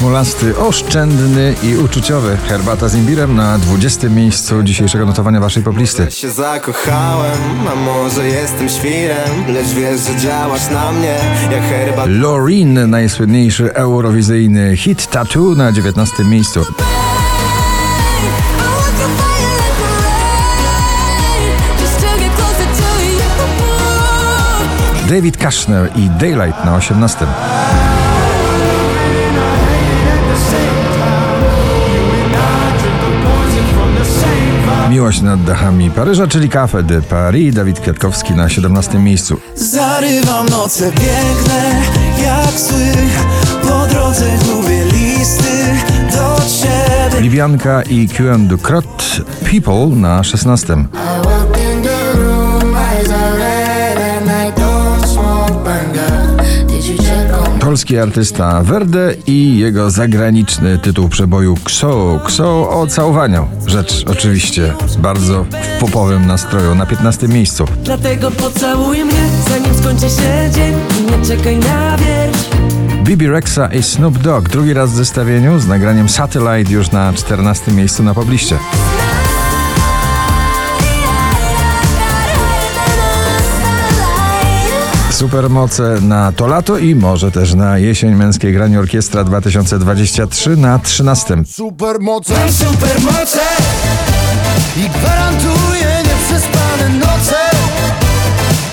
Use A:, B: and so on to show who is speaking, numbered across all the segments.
A: Smolasty, oszczędny i uczuciowy. Herbata z imbirem na 20. miejscu dzisiejszego notowania waszej poplisty.
B: się zakochałem, a może jestem świrem Lecz wiesz, że działasz na mnie jak herbat
A: Loreen, najsłynniejszy eurowizyjny hit Tattoo na 19. miejscu. David Kushner i Daylight na 18. Miłość nad dachami Paryża, czyli Café de Paris. Dawid Kwiatkowski na 17 miejscu.
C: Zarywam noce piękne jak sły Po drodze gubię listy do ciebie
A: Libianka i QM Ducrot People na 16. Polski artysta Verde i jego zagraniczny tytuł przeboju Kso. Kso o całowaniu. Rzecz oczywiście bardzo w popowym nastroju na 15 miejscu.
D: Dlatego pocałuj mnie, zanim skończy się dzień I nie czekaj na wieś
A: Bibi Rexa i Snoop Dogg drugi raz w zestawieniu z nagraniem Satellite już na 14 miejscu na pobliście. Supermoce na to lato i może też na jesień męskiej granie orkiestra 2023 na 13.
C: Supermoce supermoce I gwarantuję nieprzespane noce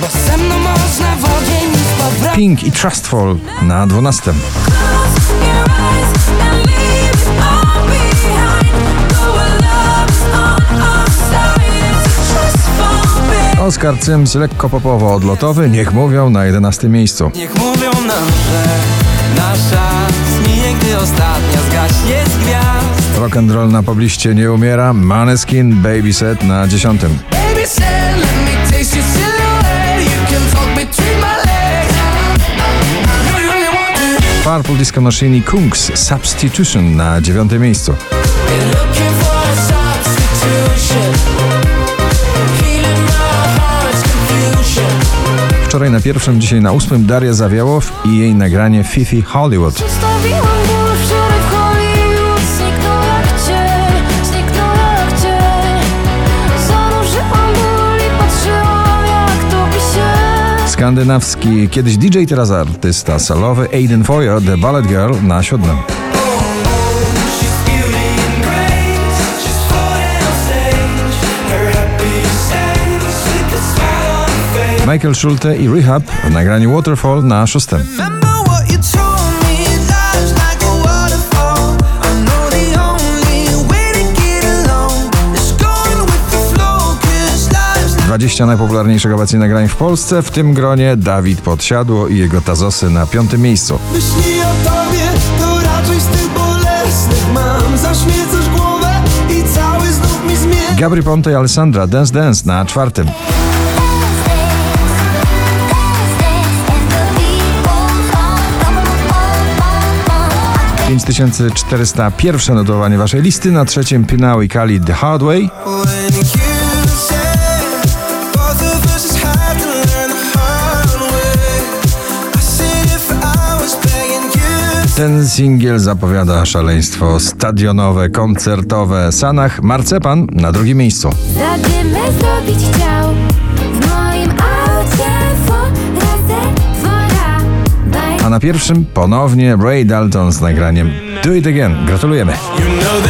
C: Bo ze mną można w ogień i pobrać
A: Pink i Trustful na 12. Oskar Cyms lekko popowo odlotowy, niech mówią na 11 miejscu.
C: Niech mówią nam, że nasza zmije, gdy ostatnia zgaśnie z gwiazd
A: Rock and roll na pobliście nie umiera, Maneskin Babyset na 10.
C: Baby said, let me taste your silhouette You can talk between my legs You really want to
A: Purple Disco Machine i Kungs Substitution na 9 miejscu. Pierwszym, dzisiaj na ósmym Daria Zawiałow i jej nagranie Fifi Hollywood. Skandynawski, kiedyś DJ, teraz artysta solowy Aiden Foyer, The Ballet Girl na siódmym. Michael Schulte i Rehab w nagraniu Waterfall na szóstym.
C: Remember what you told me Life's like a waterfall I know the only way to get along Is going with the flow Cause life's like
A: 20 najpopularniejszych obecnie nagrań w Polsce, w tym gronie Dawid Podsiadło i jego Tazosy na piątym miejscu.
C: Myśli o tobie To raczej z tych bolesnych mam Zaśmiecasz głowę I cały znów mi zmieni
A: Gabry Ponte i Alessandra Dance Dance na czwartym. 5401 notowanie waszej listy, na trzecim Pinał i Kali The Hard Way, Ten singiel zapowiada szaleństwo stadionowe, koncertowe. Sanach Marcepan na drugim miejscu.
E: Zrobić chciał
A: a na pierwszym ponownie Ray Dalton z nagraniem Do It Again. Gratulujemy.
C: You know